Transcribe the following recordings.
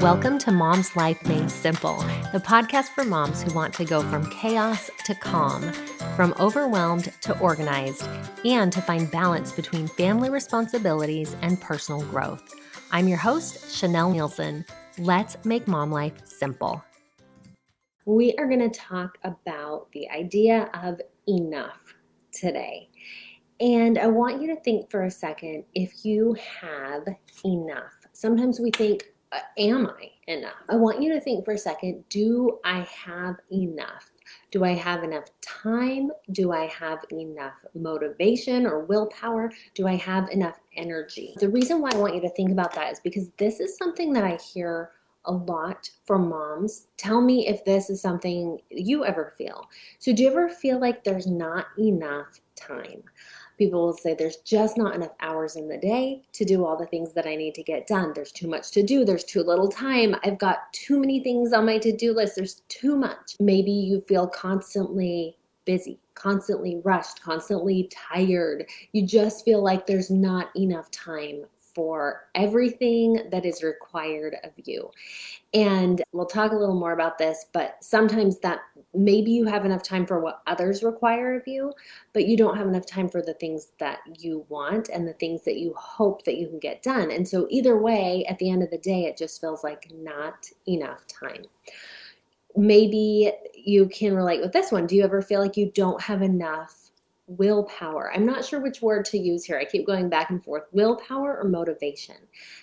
Welcome to Mom's Life Made Simple, the podcast for moms who want to go from chaos to calm, from overwhelmed to organized, and to find balance between family responsibilities and personal growth. I'm your host, Chanelle Neilson. Let's make mom life simple. We are going to talk about the idea of enough today. And I want you to think for a second if you have enough. Sometimes we think, Uh, am I enough? I want you to think for a second do I have enough? Do I have enough time? Do I have enough motivation or willpower? Do I have enough energy? The reason why I want you to think about that is because this is something that I hear a lot from moms. Tell me if this is something you ever feel. So, do you ever feel like there's not enough time? People will say there's just not enough hours in the day to do all the things that I need to get done. There's too much to do. There's too little time. I've got too many things on my to do list. There's too much. Maybe you feel constantly busy, constantly rushed, constantly tired. You just feel like there's not enough time for everything that is required of you. And we'll talk a little more about this, but sometimes that maybe you have enough time for what others require of you, but you don't have enough time for the things that you want and the things that you hope that you can get done. And so, either way, at the end of the day, it just feels like not enough time. Maybe you can relate with this one. Do you ever feel like you don't have enough willpower. I'm not sure which word to use here. I keep going back and forth. Willpower or motivation.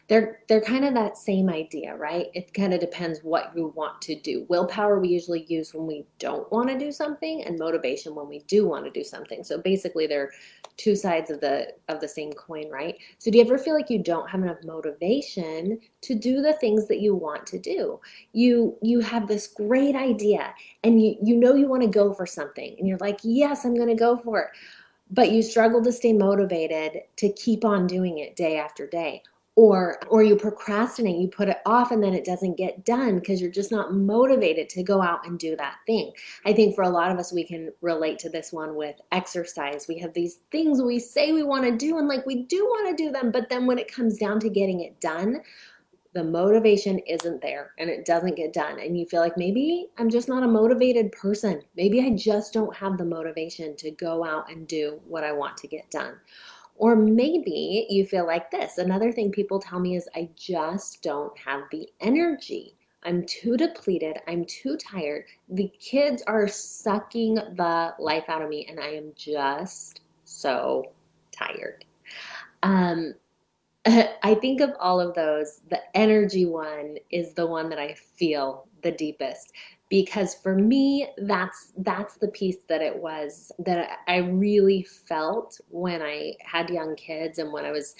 They're they're kind of that same idea, right? It kind of depends what you want to do. Willpower we usually use when we don't want to do something and motivation when we do want to do something. So basically they're two sides of the of the same coin, right? So do you ever feel like you don't have enough motivation to do the things that you want to do? You you have this great idea and you you know you want to go for something and you're like, "Yes, I'm going to go for it." But you struggle to stay motivated to keep on doing it day after day or or you procrastinate you put it off and then it doesn't get done because you're just not motivated to go out and do that thing i think for a lot of us we can relate to this one with exercise we have these things we say we want to do and like we do want to do them but then when it comes down to getting it done the motivation isn't there and it doesn't get done and you feel like maybe i'm just not a motivated person maybe i just don't have the motivation to go out and do what i want to get done or maybe you feel like this. Another thing people tell me is, I just don't have the energy. I'm too depleted. I'm too tired. The kids are sucking the life out of me, and I am just so tired. Um, I think of all of those, the energy one is the one that I feel the deepest because for me that's that's the piece that it was that I really felt when I had young kids and when I was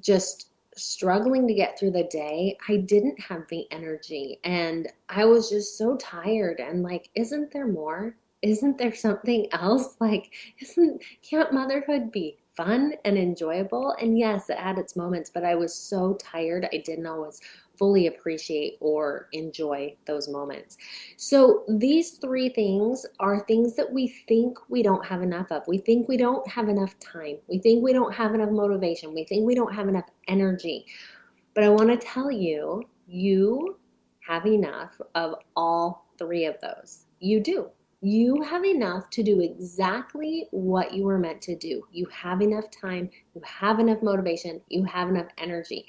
just struggling to get through the day, I didn't have the energy and I was just so tired and like isn't there more? Isn't there something else? Like isn't can't motherhood be fun and enjoyable? And yes, it had its moments, but I was so tired. I didn't always fully appreciate or enjoy those moments. So, these three things are things that we think we don't have enough of. We think we don't have enough time. We think we don't have enough motivation. We think we don't have enough energy. But I want to tell you, you have enough of all three of those. You do. You have enough to do exactly what you were meant to do. You have enough time, you have enough motivation, you have enough energy.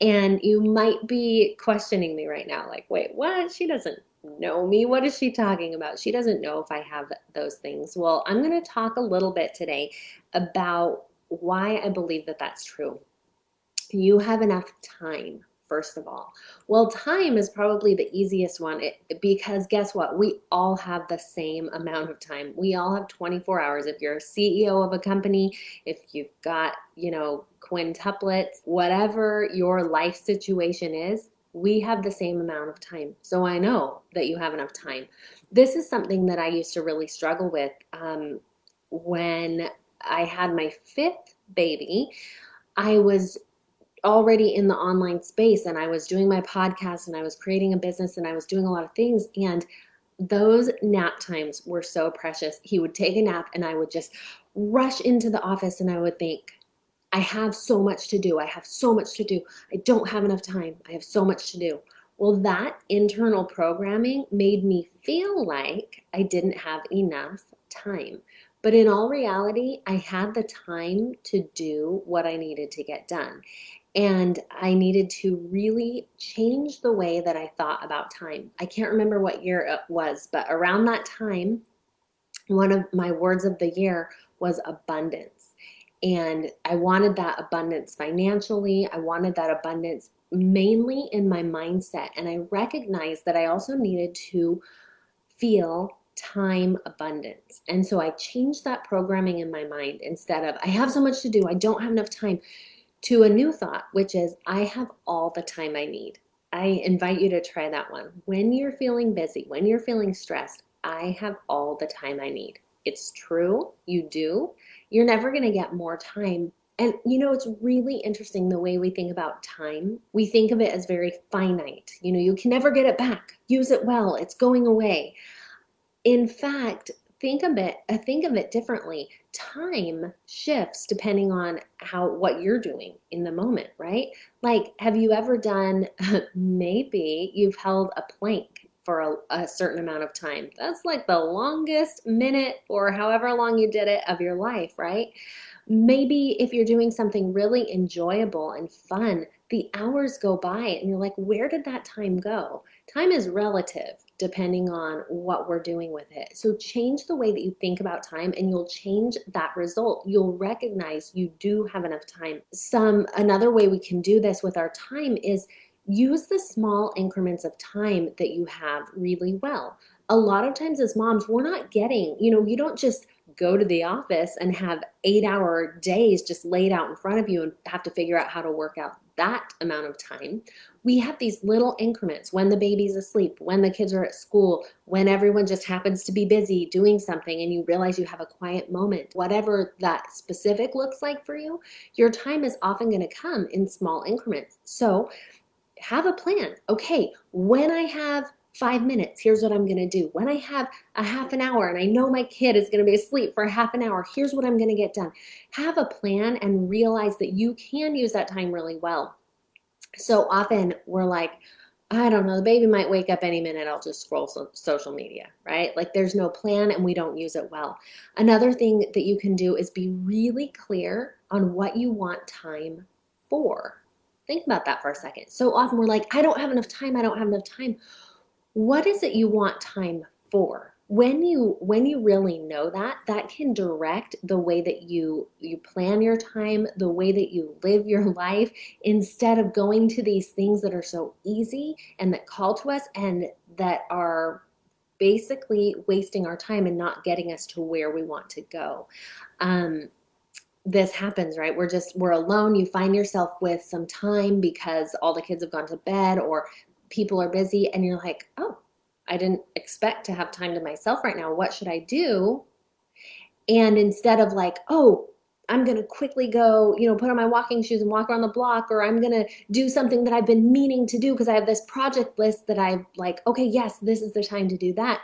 And you might be questioning me right now, like, wait, what? She doesn't know me. What is she talking about? She doesn't know if I have those things. Well, I'm going to talk a little bit today about why I believe that that's true. You have enough time first of all? Well, time is probably the easiest one it, because guess what? We all have the same amount of time. We all have 24 hours. If you're a CEO of a company, if you've got, you know, quintuplets, whatever your life situation is, we have the same amount of time. So I know that you have enough time. This is something that I used to really struggle with um, when I had my fifth baby. I was already in the online space and I was doing my podcast and I was creating a business and I was doing a lot of things. And those nap times were so precious. He would take a nap and I would just rush into the office and I would think, I have so much to do. I have so much to do. I don't have enough time. I have so much to do. Well, that internal programming made me feel like I didn't have enough time. But in all reality, I had the time to do what I needed to get done. And I needed to really change the way that I thought about time. I can't remember what year it was, but around that time, one of my words of the year was abundance. And I wanted that abundance financially, I wanted that abundance mainly in my mindset. And I recognized that I also needed to feel time abundance. And so I changed that programming in my mind instead of, I have so much to do, I don't have enough time, to a new thought, which is, I have all the time I need. I invite you to try that one. When you're feeling busy, when you're feeling stressed, I have all the time I need. It's true, you do. You're never going to get more time. And you know, it's really interesting the way we think about time. We think of it as very finite. You know, you can never get it back. Use it well, it's going away. In fact, think of it uh, think of it differently. Time shifts depending on how what you're doing in the moment right? Like have you ever done maybe you've held a plank for a, a, certain amount of time. That's like the longest minute or however long you did it of your life right? Maybe if you're doing something really enjoyable and fun the hours go by and you're like where did that time go? Time is relative depending on what we're doing with it. So change the way that you think about time and you'll change that result. You'll recognize you do have enough time. Some another way we can do this with our time is use the small increments of time that you have really well. A lot of times as moms, we're not getting, you know, you don't just go to the office and have 8-hour days just laid out in front of you and have to figure out how to work out that amount of time we have these little increments when the baby's asleep, when the kids are at school, when everyone just happens to be busy doing something and you realize you have a quiet moment. Whatever that specific looks like for you, your time is often going to come in small increments. So have a plan. Okay, when I have five minutes, here's what I'm going to do. When I have a half an hour and I know my kid is going to be asleep for half an hour, here's what I'm going to get done. Have a plan and realize that you can use that time really well so often we're like, I don't know, the baby might wake up any minute. I'll just scroll some social media, right? Like there's no plan and we don't use it well. Another thing that you can do is be really clear on what you want time for. Think about that for a second. So often we're like, I don't have enough time. I don't have enough time. What is it you want time for? when you when you really know that that can direct the way that you you plan your time the way that you live your life instead of going to these things that are so easy and that call to us and that are basically wasting our time and not getting us to where we want to go. Um, this happens right? We're just we're alone. You find yourself with some time because all the kids have gone to bed or people are busy and you're like oh I didn't expect to have time to myself right now. What should I do? And instead of like, oh, I'm going to quickly go, you know, put on my walking shoes and walk around the block, or I'm going to do something that I've been meaning to do because I have this project list that I've like, okay, yes, this is the time to do that.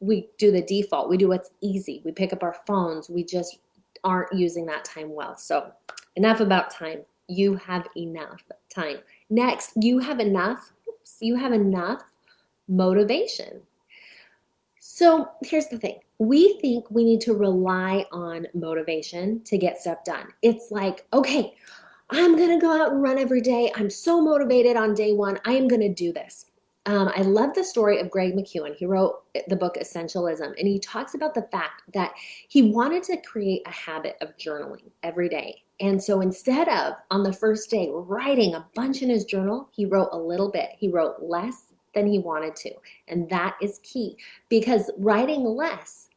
We do the default. We do what's easy. We pick up our phones. We just aren't using that time well. So, enough about time. You have enough time. Next, you have enough. You have enough motivation. So here's the thing we think we need to rely on motivation to get stuff done. It's like, okay, I'm going to go out and run every day. I'm so motivated on day one. I am going to do this. Um, I love the story of Greg McKeown. He wrote the book Essentialism, and he talks about the fact that he wanted to create a habit of journaling every day. And so instead of on the first day writing a bunch in his journal, he wrote a little bit. He wrote less than he wanted to. And that is key because writing less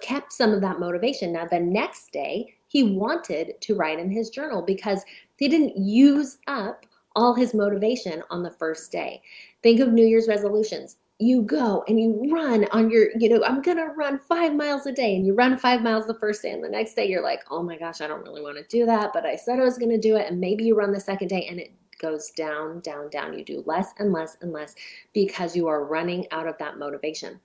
kept some of that motivation. Now, the next day, he wanted to write in his journal because he didn't use up all his motivation on the first day. Think of New Year's resolutions. You go and you run on your, you know, I'm going to run five miles a day. And you run five miles the first day. And the next day, you're like, oh my gosh, I don't really want to do that. But I said I was going to do it. And maybe you run the second day and it goes down, down, down. You do less and less and less because you are running out of that motivation.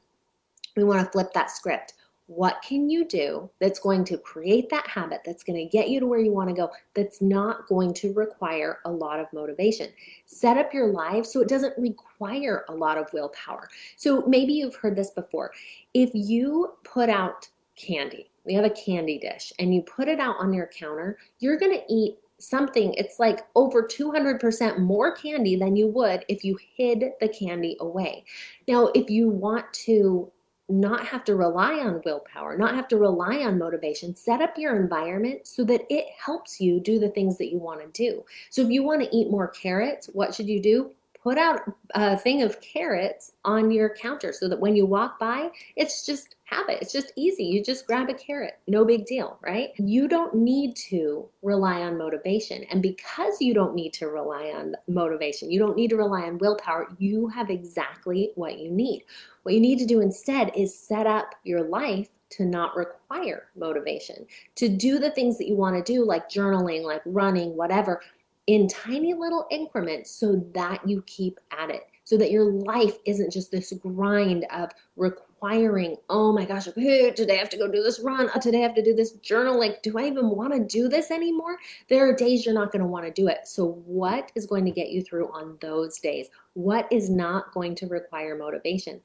We want to flip that script. What can you do that's going to create that habit that's going to get you to where you want to go that's not going to require a lot of motivation? Set up your life so it doesn't require a lot of willpower. So maybe you've heard this before. If you put out candy we have a candy dish and you put it out on your counter you're going to eat something it's like over 200% more candy than you would if you hid the candy away. Now if you want to not have to rely on willpower, not have to rely on motivation. Set up your environment so that it helps you do the things that you want to do. So if you want to eat more carrots, what should you do? Put out a thing of carrots on your counter so that when you walk by, it's just habit. It's just easy. You just grab a carrot. No big deal, right? You don't need to rely on motivation. And because you don't need to rely on motivation, you don't need to rely on willpower, you have exactly what you need. What you need to do instead is set up your life to not require motivation, to do the things that you want to do, like journaling, like running, whatever, in tiny little increments so that you keep at it, so that your life isn't just this grind of requiring, oh my gosh, today I have to go do this run, oh, today I have to do this journal. Like, do I even want to do this anymore? There are days you're not going to want to do it. So, what is going to get you through on those days? What is not going to require motivation?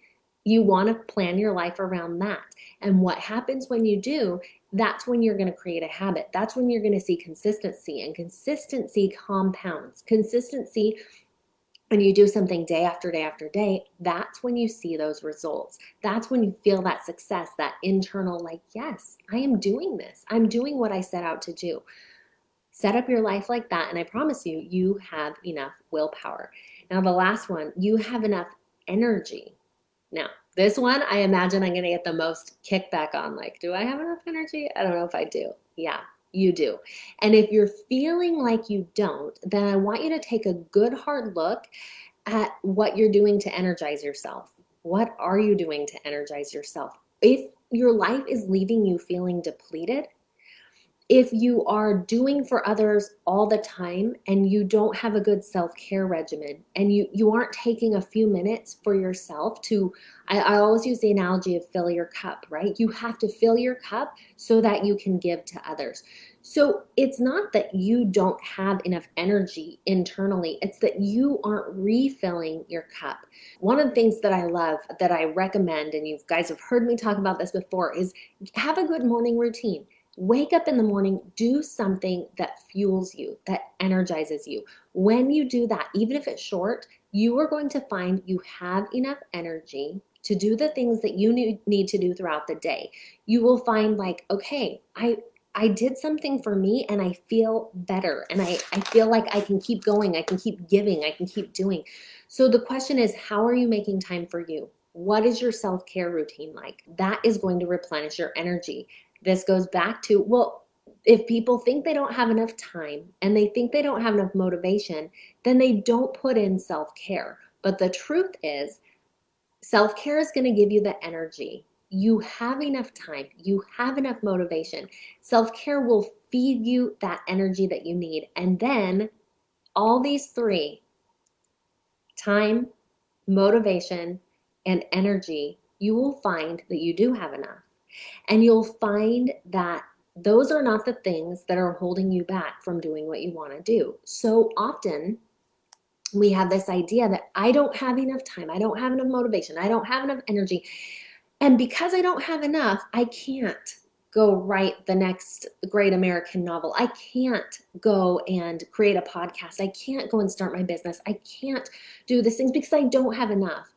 You want to plan your life around that. And what happens when you do, that's when you're going to create a habit. That's when you're going to see consistency, and consistency compounds. Consistency and you do something day after day after day, that's when you see those results. That's when you feel that success, that internal, like, yes, I am doing this. I'm doing what I set out to do. Set up your life like that, and I promise you, you have enough willpower. Now, the last one, you have enough energy. Now, this one, I imagine I'm going to get the most kickback on. Like, do I have enough energy? I don't know if I do. Yeah, you do. And if you're feeling like you don't, then I want you to take a good hard look at what you're doing to energize yourself. What are you doing to energize yourself? If your life is leaving you feeling depleted, if you are doing for others all the time and you don't have a good self-care regimen and you you aren't taking a few minutes for yourself to I, I, always use the analogy of fill your cup right? You have to fill your cup so that you can give to others. So it's not that you don't have enough energy internally it's that you aren't refilling your cup. One of the things that i love that i recommend and you guys have heard me talk about this before is have a good morning routine Wake up in the morning, do something that fuels you, that energizes you. When you do that, even if it's short, you are going to find you have enough energy to do the things that you need to do throughout the day. You will find like, okay, I I did something for me and I feel better and I, I feel like I can keep going, I can keep giving, I can keep doing. So the question is, how are you making time for you? What is your self care routine like? That is going to replenish your energy. This goes back to, well, if people think they don't have enough time and they think they don't have enough motivation, then they don't put in self care. But the truth is, self care is going to give you the energy. You have enough time, you have enough motivation. Self care will feed you that energy that you need. And then all these three time, motivation, and energy you will find that you do have enough. And you'll find that those are not the things that are holding you back from doing what you want to do. So often, we have this idea that I don't have enough time, I don't have enough motivation, I don't have enough energy. And because I don't have enough, I can't go write the next great American novel. I can't go and create a podcast. I can't go and start my business. I can't do these things because I don't have enough.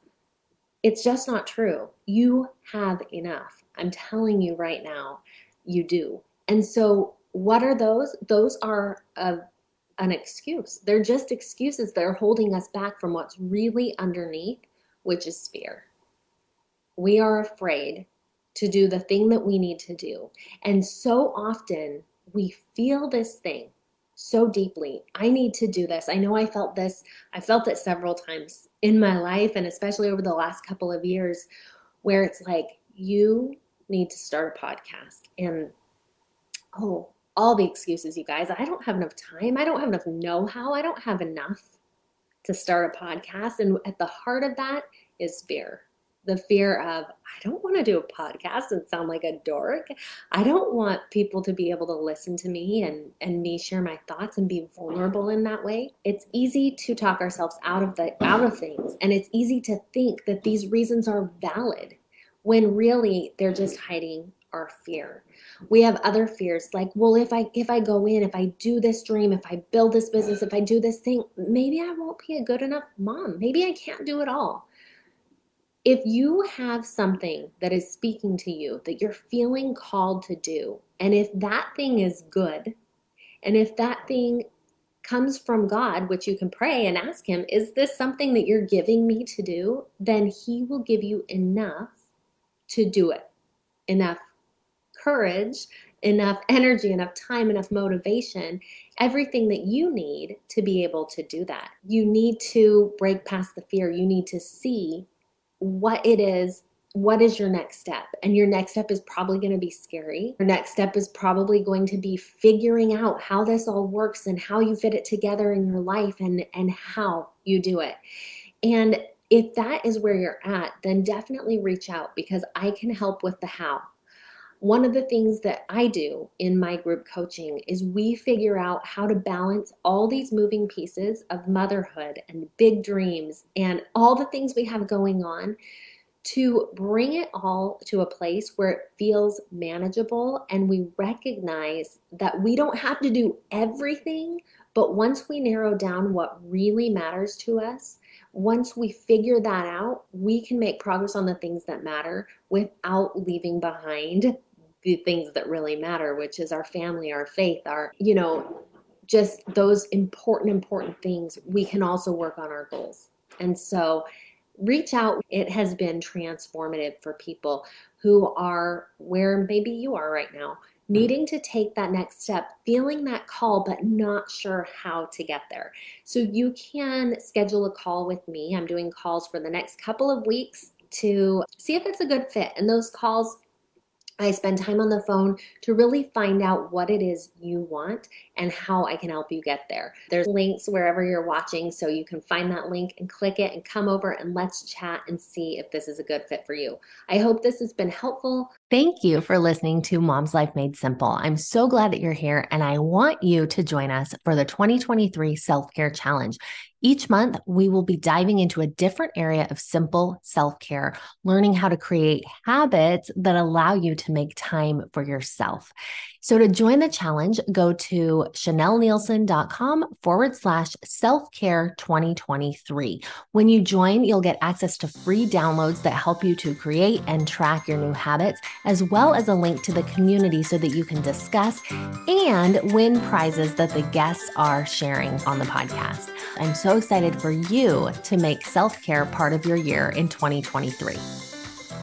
It's just not true. You have enough. I'm telling you right now, you do. And so, what are those? Those are a, an excuse. They're just excuses that are holding us back from what's really underneath, which is fear. We are afraid to do the thing that we need to do. And so often we feel this thing so deeply. I need to do this. I know I felt this. I felt it several times in my life and especially over the last couple of years where it's like you need to start a podcast. And oh all the excuses you guys. I don't have enough time. I don't have enough know-how. I don't have enough to start a podcast. And at the heart of that is fear. The fear of, I don't want to do a podcast and sound like a dork. I don't want people to be able to listen to me and, and me share my thoughts and be vulnerable in that way. It's easy to talk ourselves out of the out of things. And it's easy to think that these reasons are valid when really they're just hiding our fear. We have other fears like, well, if I if I go in, if I do this dream, if I build this business, if I do this thing, maybe I won't be a good enough mom. Maybe I can't do it all. If you have something that is speaking to you that you're feeling called to do, and if that thing is good, and if that thing comes from God, which you can pray and ask Him, is this something that you're giving me to do? Then He will give you enough to do it, enough courage, enough energy, enough time, enough motivation, everything that you need to be able to do that. You need to break past the fear. You need to see what it is what is your next step? And your next step is probably going to be scary. Your next step is probably going to be figuring out how this all works and how you fit it together in your life and and how you do it. And if that is where you're at, then definitely reach out because I can help with the how. One of the things that I do in my group coaching is we figure out how to balance all these moving pieces of motherhood and big dreams and all the things we have going on to bring it all to a place where it feels manageable and we recognize that we don't have to do everything, but once we narrow down what really matters to us, once we figure that out, we can make progress on the things that matter without leaving behind the things that really matter, which is our family, our faith, our, you know, just those important, important things. We can also work on our goals. And so, reach out. It has been transformative for people who are where maybe you are right now, needing to take that next step, feeling that call, but not sure how to get there. So you can schedule a call with me. I'm doing calls for the next couple of weeks to see if it's a good fit. And those calls I spend time on the phone to really find out what it is you want and how I can help you get there. There's links wherever you're watching, so you can find that link and click it and come over and let's chat and see if this is a good fit for you. I hope this has been helpful. Thank you for listening to Mom's Life Made Simple. I'm so glad that you're here, and I want you to join us for the 2023 Self Care Challenge. Each month, we will be diving into a different area of simple self care, learning how to create habits that allow you to make time for yourself. So to join the challenge, go to chanelleneilson.com forward slash self care 2023. When you join, you'll get access to free downloads that help you to create and track your new habits, as well as a link to the community so that you can discuss and win prizes that the guests are sharing on the podcast. I'm so excited for you to make self care part of your year in 2023.